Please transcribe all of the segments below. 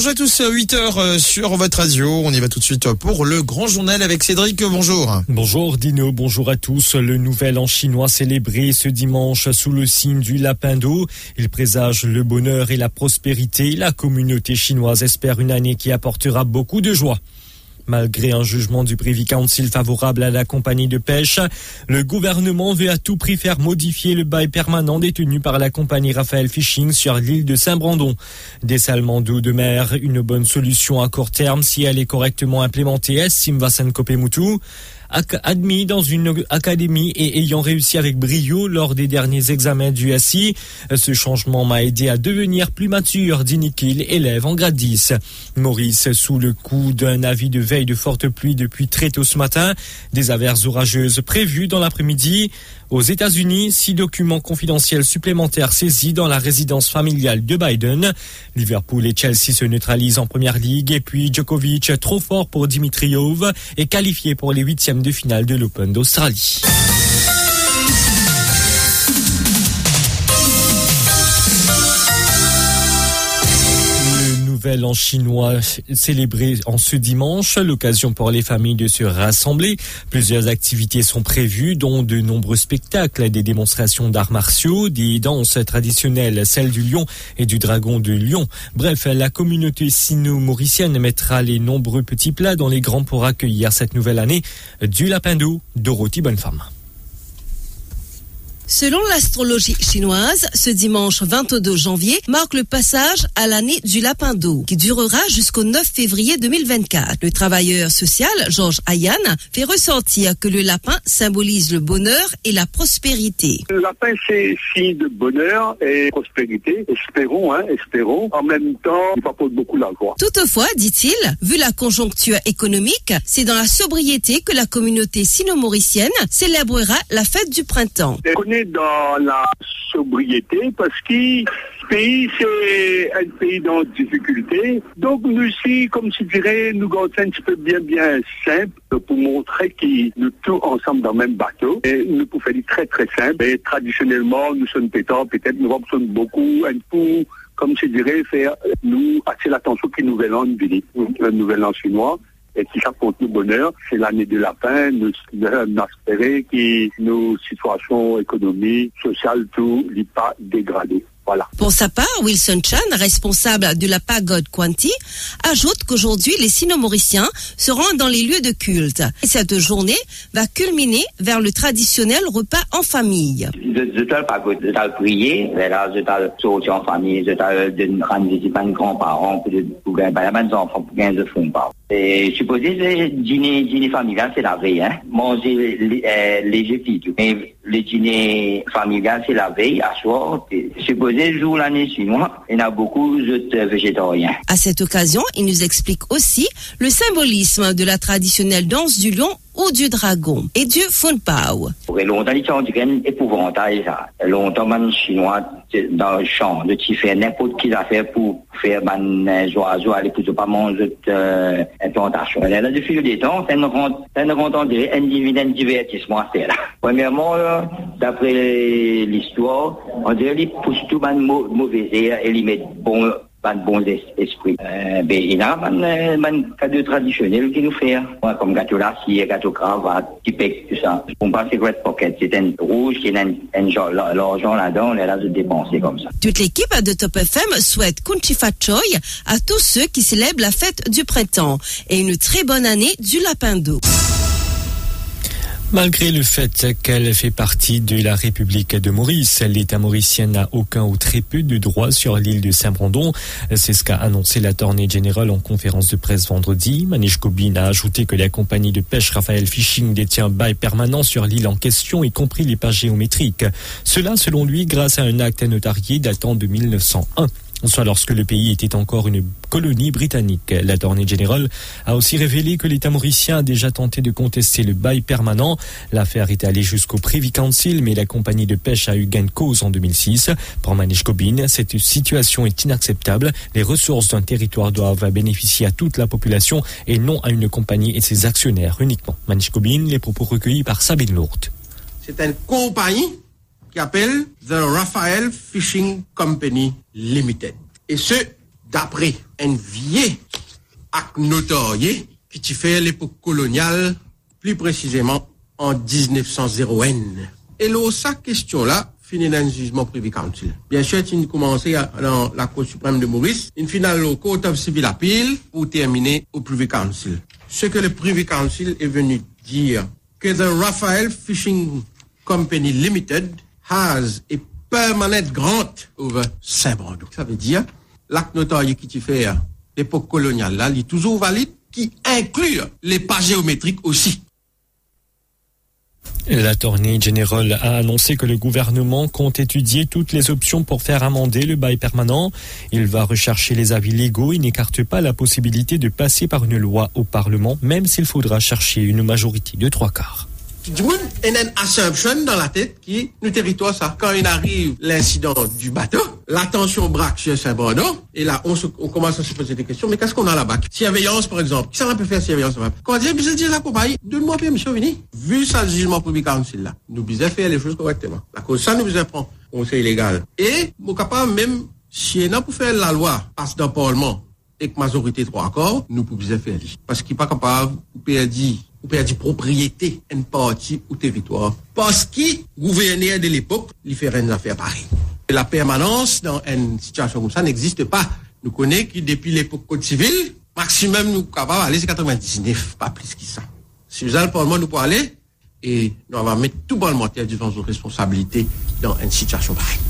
Bonjour à tous, 8h sur votre radio. On y va tout de suite pour le grand journal avec Cédric. Bonjour. Bonjour Dino, bonjour à tous. Le nouvel an chinois célébré ce dimanche sous le signe du lapin d'eau. Il présage le bonheur et la prospérité. La communauté chinoise espère une année qui apportera beaucoup de joie. Malgré un jugement du Privy Council favorable à la compagnie de pêche, le gouvernement veut à tout prix faire modifier le bail permanent détenu par la compagnie Raphaël Fishing sur l'île de Saint-Brandon. Dessalement d'eau de mer, une bonne solution à court terme si elle est correctement implémentée, estime Vassan Kopemutu admis dans une académie et ayant réussi avec brio lors des derniers examens du SI. Ce changement m'a aidé à devenir plus mature, dit Nikhil, élève en grade 10. Maurice, sous le coup d'un avis de veille de forte pluie depuis très tôt ce matin, des averses orageuses prévues dans l'après-midi. Aux États-Unis, six documents confidentiels supplémentaires saisis dans la résidence familiale de Biden. Liverpool et Chelsea se neutralisent en première ligue et puis Djokovic, trop fort pour Dimitriov, est qualifié pour les huitièmes de finale de l'Open d'Australie. Nouvel an chinois célébré en ce dimanche, l'occasion pour les familles de se rassembler. Plusieurs activités sont prévues, dont de nombreux spectacles, des démonstrations d'arts martiaux, des danses traditionnelles, celles du lion et du dragon de Lyon. Bref, la communauté sino-mauricienne mettra les nombreux petits plats dans les grands pour accueillir cette nouvelle année du lapin d'eau, Dorothy Bonnefemme. Selon l'astrologie chinoise, ce dimanche 22 janvier marque le passage à l'année du lapin d'eau, qui durera jusqu'au 9 février 2024. Le travailleur social, Georges Ayan, fait ressentir que le lapin symbolise le bonheur et la prospérité. Le lapin, c'est signe de bonheur et prospérité. Espérons, hein, espérons. En même temps, il apporte beaucoup la joie. Toutefois, dit-il, vu la conjoncture économique, c'est dans la sobriété que la communauté sino-mauricienne célébrera la fête du printemps dans la sobriété parce que pays, c'est un pays dans difficulté. Donc, nous ici, comme je dirais, nous gardons un petit peu bien, bien simple pour montrer que nous tous ensemble dans le même bateau. Et nous pouvons faire très, très simple. Et traditionnellement, nous sommes pétants, peut-être nous sommes beaucoup, un peu, comme je dirais, faire, nous, attirer l'attention qui nouvel an, un nouvel an chinois et qui apporte le bonheur. C'est l'année du lapin. Nous, nous espérons que nos situations économiques, sociales, tout, n'est pas dégradé. Voilà. Pour sa part, Wilson Chan, responsable de la pagode Quanti, ajoute qu'aujourd'hui, les sino-mauriciens se rendent dans les lieux de culte. Et cette journée va culminer vers le traditionnel repas en famille. Je suis pagode, je suis prier, là, je suis sorti en famille, je suis rendre visite à mes grands-parents, pour gagner des enfants, pour gagner des fonds. Et supposé, dîner, dîner familial, c'est la veille, hein. Manger léger tout. Mais le dîner familial, c'est la veille, à soir. Supposé, jour l'année chinoise, il y a beaucoup de végétariens. À cette occasion, il nous explique aussi le symbolisme de la traditionnelle danse du lion ou du dragon et du Funpao. Chinois, dans le champ, de faire n'importe qui affaire pour faire des oiseaux, aller pour pas manger euh, implantation. Là, depuis le temps, ça ne rend, ça ne rend un divertissement à faire. Premièrement, d'après l'histoire, on dirait qu'ils poussent tout mauvais et ils mettent bon pas de bons esprits. Euh, ben, il y a un cadeau traditionnel qui nous fait. Ouais, comme gâteau l'acier, gâteau cravate, pec, tout ça. On que Red Pocket, c'est un rouge qui a l'argent là-dedans, on est là de dépenser comme ça. Toute l'équipe de Top FM souhaite Kunchifa Choi à tous ceux qui célèbrent la fête du printemps et une très bonne année du lapin d'eau. Malgré le fait qu'elle fait partie de la République de Maurice, l'État mauricien n'a aucun ou très peu de droits sur l'île de Saint-Brandon. C'est ce qu'a annoncé la tournée générale en conférence de presse vendredi. Manish Kobin a ajouté que la compagnie de pêche Raphaël Fishing détient un bail permanent sur l'île en question, y compris les pages géométriques. Cela, selon lui, grâce à un acte notarié datant de 1901. Soit lorsque le pays était encore une colonie britannique. La tournée générale a aussi révélé que l'État mauricien a déjà tenté de contester le bail permanent. L'affaire est allée jusqu'au Privy Council, mais la compagnie de pêche a eu gain de cause en 2006. Pour Manish Kobin, cette situation est inacceptable. Les ressources d'un territoire doivent bénéficier à toute la population et non à une compagnie et ses actionnaires uniquement. Manish les propos recueillis par Sabine Lourdes. C'est une compagnie qui appelle The Raphael Fishing Company Limited. Et ce, d'après un vieil acte notorié qui t'y fait l'époque coloniale, plus précisément en 1901. Et là, sa question-là, finit dans le jugement privé council. Bien sûr, il commençait dans la Cour suprême de Maurice, une finale au Court of Civil Appeal pour terminer au privé council. Ce que le privé council est venu dire que The Raphael Fishing Company Limited has a permanent grant over Saint-Brando. Ça veut dire, l'acte notarié qui fait l'époque coloniale, là, il est toujours valide, qui inclut les pas géométriques aussi. La tournée générale a annoncé que le gouvernement compte étudier toutes les options pour faire amender le bail permanent. Il va rechercher les avis légaux et n'écarte pas la possibilité de passer par une loi au Parlement, même s'il faudra chercher une majorité de trois quarts. Du monde, une assumption dans la tête qui nous territoire ça. Quand il arrive l'incident du bateau, l'attention braque sur Saint-Bruno, et là, on, se, on, commence à se poser des questions. Mais qu'est-ce qu'on a là-bas? Surveillance, par exemple. Qui ça peut faire surveillance Quand on dit, je dis la compagnie, donne-moi permission, venez. Vu ça, le jugement public council là, nous bisons faire les choses correctement. La cause, ça nous bisons prendre conseil légal. Et, mon capable, même, si on a pour faire la loi, passe dans le Parlement, et que majorité trois accords, nous pouvons faire. Parce qu'il n'est pas capable, ou peut dire, ou perdi propriété en parti ou territoire. Parce qui gouvernait de l'époque, l'y ferait une affaire pareille. La permanence dans une situation comme ça n'existe pas. Nou konen ki depi l'epok kote sivil, maksimum nou kava wale se 99, pa plis ki sa. Si wazal parman nou pou wale, e nou avan met tout bonnementè di van sou responsabilité dan en sityasyon barek.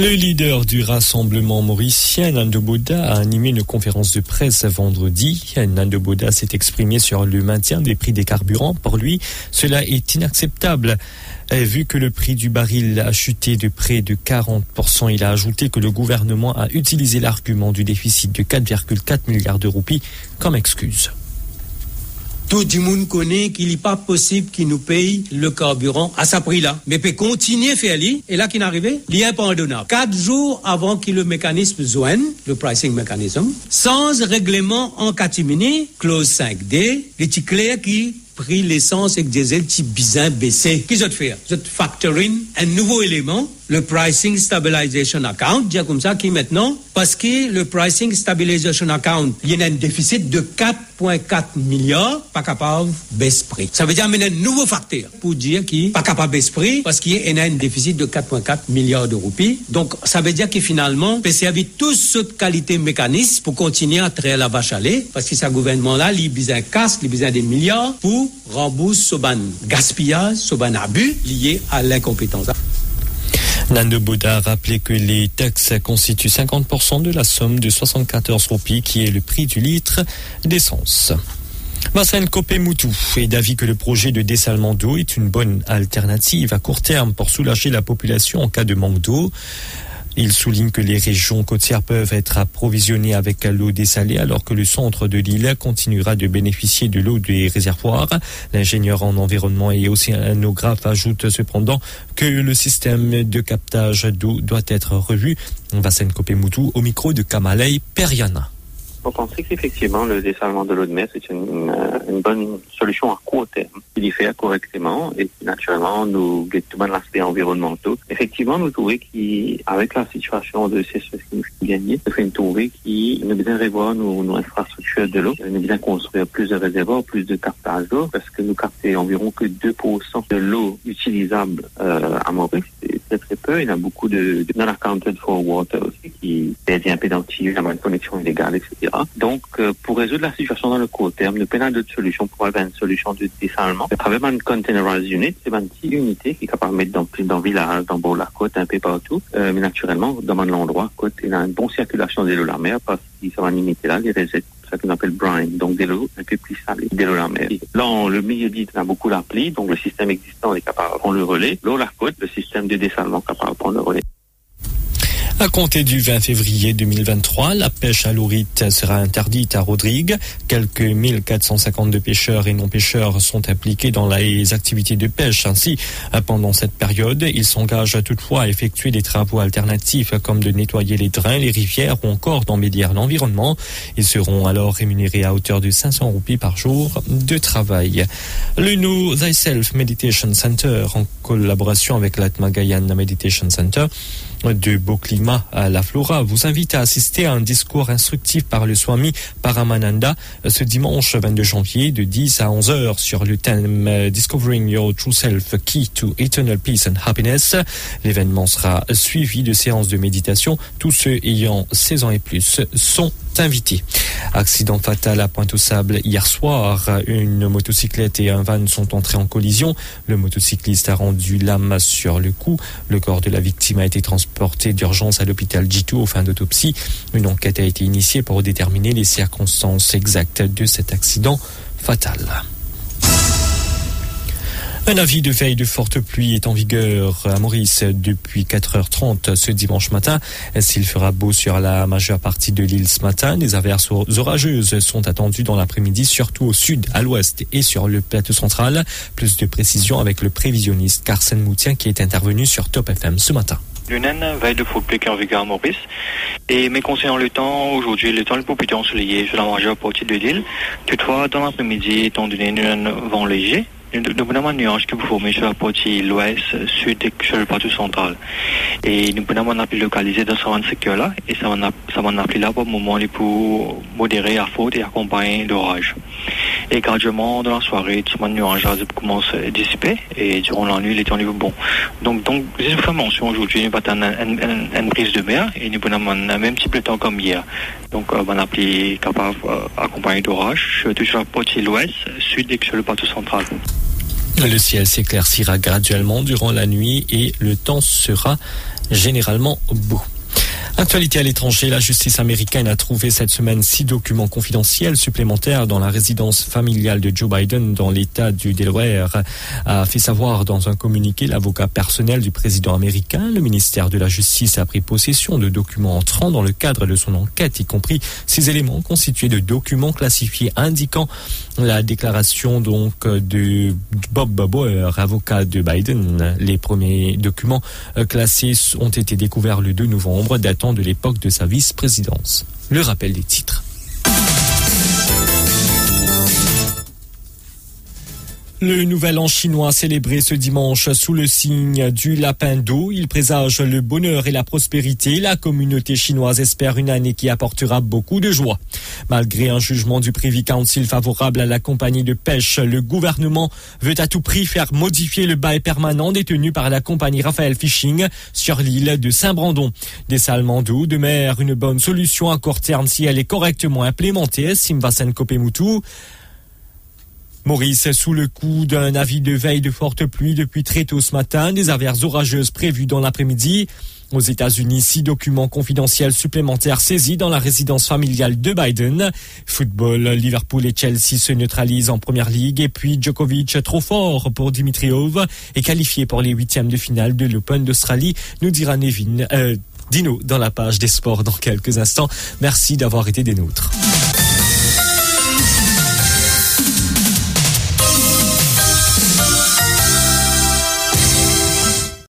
Le leader du Rassemblement mauricien, Nando Boda, a animé une conférence de presse vendredi. Nando Boda s'est exprimé sur le maintien des prix des carburants. Pour lui, cela est inacceptable. Vu que le prix du baril a chuté de près de 40%, il a ajouté que le gouvernement a utilisé l'argument du déficit de 4,4 milliards de roupies comme excuse. Tout le monde connaît qu'il n'est pas possible qu'il nous paye le carburant à ce prix-là. Mais peut continuer à faire lui. Et là, qu'il est arrivé, il est impardonnable. Quatre jours avant que le mécanisme joigne, le pricing mécanisme, sans règlement en catimini, clause 5D, il est clair qui prix l'essence et le diesel qui bizarre baissé. Qu'est-ce que fait? Vous factoring un nouveau élément, le pricing stabilization account, dire comme ça, qui maintenant, parce que le pricing stabilization account, il y a un déficit de 4,4 milliards, pas capable baisse prix. Ça veut dire qu'il y a un nouveau facteur pour dire qu'il n'est pas capable baisse prix, parce qu'il y a un déficit de 4,4 milliards de roupies. Donc, ça veut dire que finalement, servir toute cette qualité mécanisme pour continuer à traiter la vache à lait, parce que ce gouvernement-là, il a besoin de casse, il a besoin des milliards pour rembourser ce gaspillage, ce ban abus lié à l'incompétence. Nando Boda a rappelé que les taxes constituent 50% de la somme de 74 roupies qui est le prix du litre d'essence. Vincent Kopé-Moutou est d'avis que le projet de dessalement d'eau est une bonne alternative à court terme pour soulager la population en cas de manque d'eau. Il souligne que les régions côtières peuvent être approvisionnées avec l'eau dessalée alors que le centre de l'île continuera de bénéficier de l'eau des réservoirs. L'ingénieur en environnement et océanographe ajoute cependant que le système de captage d'eau doit être revu. Vincent Kopé-Moutou au micro de Kamalei Periana. On pensait qu'effectivement, le dessalement de l'eau de mer, c'est une, une, bonne solution à court terme. Il y fait correctement et naturellement, nous guettons l'aspect environnemental. Effectivement, nous trouvons qu'avec la situation de ces choses qui nous trouver qu'il nous bien revoir nos, nos infrastructures de l'eau. Nous bien construire plus de réservoirs, plus de captage d'eau, parce que nous captons environ que 2% de l'eau utilisable euh, à Maurice. C'est très peu. Il y a beaucoup de, de non-accounted for water aussi qui est un peu d'antilles, la connexion illégale, etc. Donc, euh, pour résoudre la situation dans le court terme, nous prenons d'autres solutions pour avoir une solution de dessalement. À travers une containerized unit, c'est une petite unité qui est capable de mettre dans dans le village, dans bord la côte, un peu partout. Euh, mais naturellement, dans l'endroit, côte, il y a une bonne circulation de l'eau la mer parce que ça va limiter là les résettes ça qu'on appelle brine, donc de l'eau un peu plus salée, de l'eau la mer. Là, on, le on a beaucoup l'appli, donc le système existant est capable de prendre le relais. L'eau la côte, le système de dessalement est capable de prendre le relais. À compter du 20 février 2023, la pêche à l'ourite sera interdite à Rodrigue. Quelques 1452 pêcheurs et non-pêcheurs sont impliqués dans les activités de pêche. Ainsi, pendant cette période, ils s'engagent toutefois à effectuer des travaux alternatifs comme de nettoyer les drains, les rivières ou encore d'embellir l'environnement. Ils seront alors rémunérés à hauteur de 500 roupies par jour de travail. Le Know Thyself Meditation Center, en collaboration avec l'Atmagayan Meditation Center, de Beau Climat à la Flora vous invite à assister à un discours instructif par le Swami Paramananda ce dimanche 22 janvier de 10 à 11 heures sur le thème euh, Discovering Your True Self, Key to Eternal Peace and Happiness. L'événement sera suivi de séances de méditation. Tous ceux ayant 16 ans et plus sont invités. Accident fatal à Pointe-au-Sable hier soir. Une motocyclette et un van sont entrés en collision. Le motocycliste a rendu l'âme sur le coup. Le corps de la victime a été transporté d'urgence à l'hôpital G2 au fin d'autopsie. Une enquête a été initiée pour déterminer les circonstances exactes de cet accident fatal. Un avis de veille de forte pluie est en vigueur à Maurice depuis 4h30 ce dimanche matin. S'il fera beau sur la majeure partie de l'île ce matin, des averses orageuses sont attendues dans l'après-midi, surtout au sud, à l'ouest et sur le plateau central. Plus de précisions avec le prévisionniste Carsen Moutien qui est intervenu sur Top FM ce matin. Lunen, veille de forte pluie en vigueur à Maurice. Et mais concernant le temps, aujourd'hui, le temps est plutôt ensoleillé sur la majeure partie de l'île. Toutefois, dans l'après-midi, étant donné un vent léger, nous avons un nuage qui vous former sur la partie l'ouest, sud et sur le partout central. Et nous avons un appel localisé dans ce secteur-là et ça va appeler là pour le moment pour modérer la faute et accompagner l'orage. Et graduellement, dans la soirée, tout ce nuage commence à dissiper et durant la nuit, est en niveau bon. Donc, donc, les informations aujourd'hui, nous avons une, une, brise de mer et nous avons un même type de temps comme hier. Donc, on va appeler capable d'accompagner l'orage sur la partie l'ouest, sud et sur le partout central. Le ciel s'éclaircira graduellement durant la nuit et le temps sera généralement beau. Actualité à l'étranger, la justice américaine a trouvé cette semaine six documents confidentiels supplémentaires dans la résidence familiale de Joe Biden dans l'État du Delaware, a fait savoir dans un communiqué l'avocat personnel du président américain. Le ministère de la Justice a pris possession de documents entrant dans le cadre de son enquête, y compris ces éléments constitués de documents classifiés indiquant la déclaration donc de Bob Bauer, avocat de Biden. Les premiers documents classés ont été découverts le 2 novembre, datant de l'époque de sa vice-présidence. Le rappel des titres. Le nouvel an chinois célébré ce dimanche sous le signe du lapin d'eau. Il présage le bonheur et la prospérité. La communauté chinoise espère une année qui apportera beaucoup de joie. Malgré un jugement du Privy Council favorable à la compagnie de pêche, le gouvernement veut à tout prix faire modifier le bail permanent détenu par la compagnie Raphaël Fishing sur l'île de Saint-Brandon. Des salements d'eau de mer, une bonne solution à court terme si elle est correctement implémentée, Simvasen Kopemutu. Maurice est sous le coup d'un avis de veille de forte pluie depuis très tôt ce matin, des averses orageuses prévues dans l'après-midi. Aux États-Unis, six documents confidentiels supplémentaires saisis dans la résidence familiale de Biden. Football, Liverpool et Chelsea se neutralisent en première ligue et puis Djokovic, trop fort pour Dimitriov, est qualifié pour les huitièmes de finale de l'Open d'Australie, nous dira Nevin, euh, Dino dans la page des sports dans quelques instants. Merci d'avoir été des nôtres.